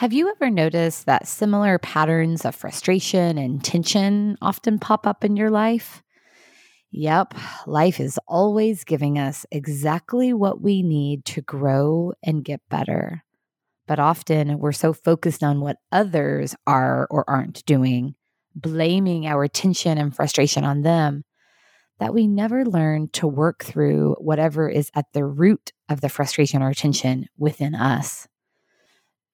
Have you ever noticed that similar patterns of frustration and tension often pop up in your life? Yep, life is always giving us exactly what we need to grow and get better. But often we're so focused on what others are or aren't doing, blaming our tension and frustration on them, that we never learn to work through whatever is at the root of the frustration or tension within us.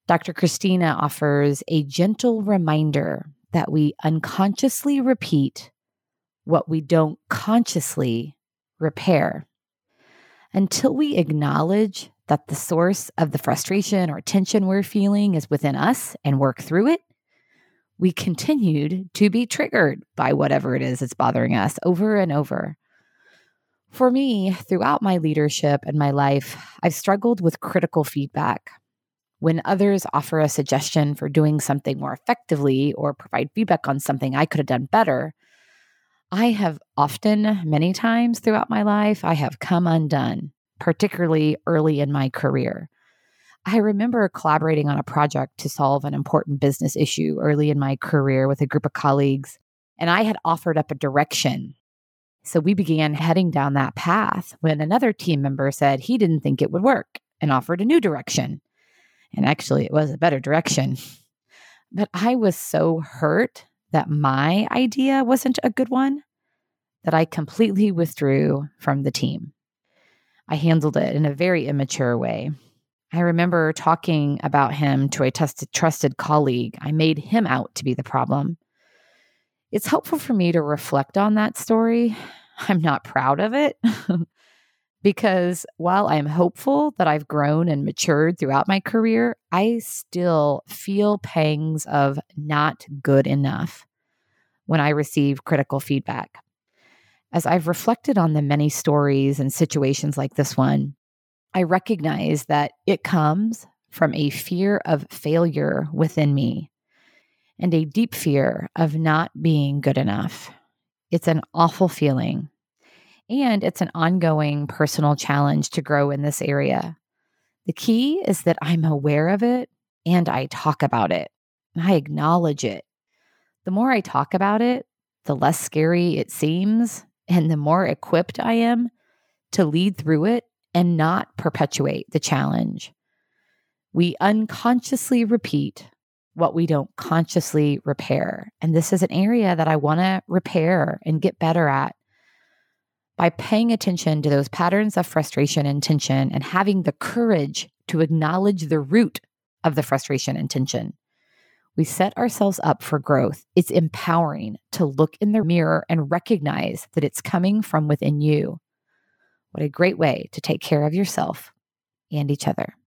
Dr. Christina offers a gentle reminder that we unconsciously repeat what we don't consciously repair. Until we acknowledge that the source of the frustration or tension we're feeling is within us and work through it, we continued to be triggered by whatever it is that's bothering us over and over. For me, throughout my leadership and my life, I've struggled with critical feedback. When others offer a suggestion for doing something more effectively or provide feedback on something I could have done better, I have often, many times throughout my life, I have come undone, particularly early in my career. I remember collaborating on a project to solve an important business issue early in my career with a group of colleagues, and I had offered up a direction. So we began heading down that path when another team member said he didn't think it would work and offered a new direction. And actually, it was a better direction. But I was so hurt that my idea wasn't a good one that I completely withdrew from the team. I handled it in a very immature way. I remember talking about him to a trusted, trusted colleague. I made him out to be the problem. It's helpful for me to reflect on that story. I'm not proud of it, because while I'm hopeful that I've grown and matured throughout my career, I still feel pangs of not good enough when I receive critical feedback. As I've reflected on the many stories and situations like this one, I recognize that it comes from a fear of failure within me and a deep fear of not being good enough. It's an awful feeling and it's an ongoing personal challenge to grow in this area. The key is that I'm aware of it and I talk about it. I acknowledge it. The more I talk about it, the less scary it seems, and the more equipped I am to lead through it and not perpetuate the challenge. We unconsciously repeat what we don't consciously repair. And this is an area that I want to repair and get better at by paying attention to those patterns of frustration and tension and having the courage to acknowledge the root of the frustration and tension. We set ourselves up for growth. It's empowering to look in the mirror and recognize that it's coming from within you. What a great way to take care of yourself and each other.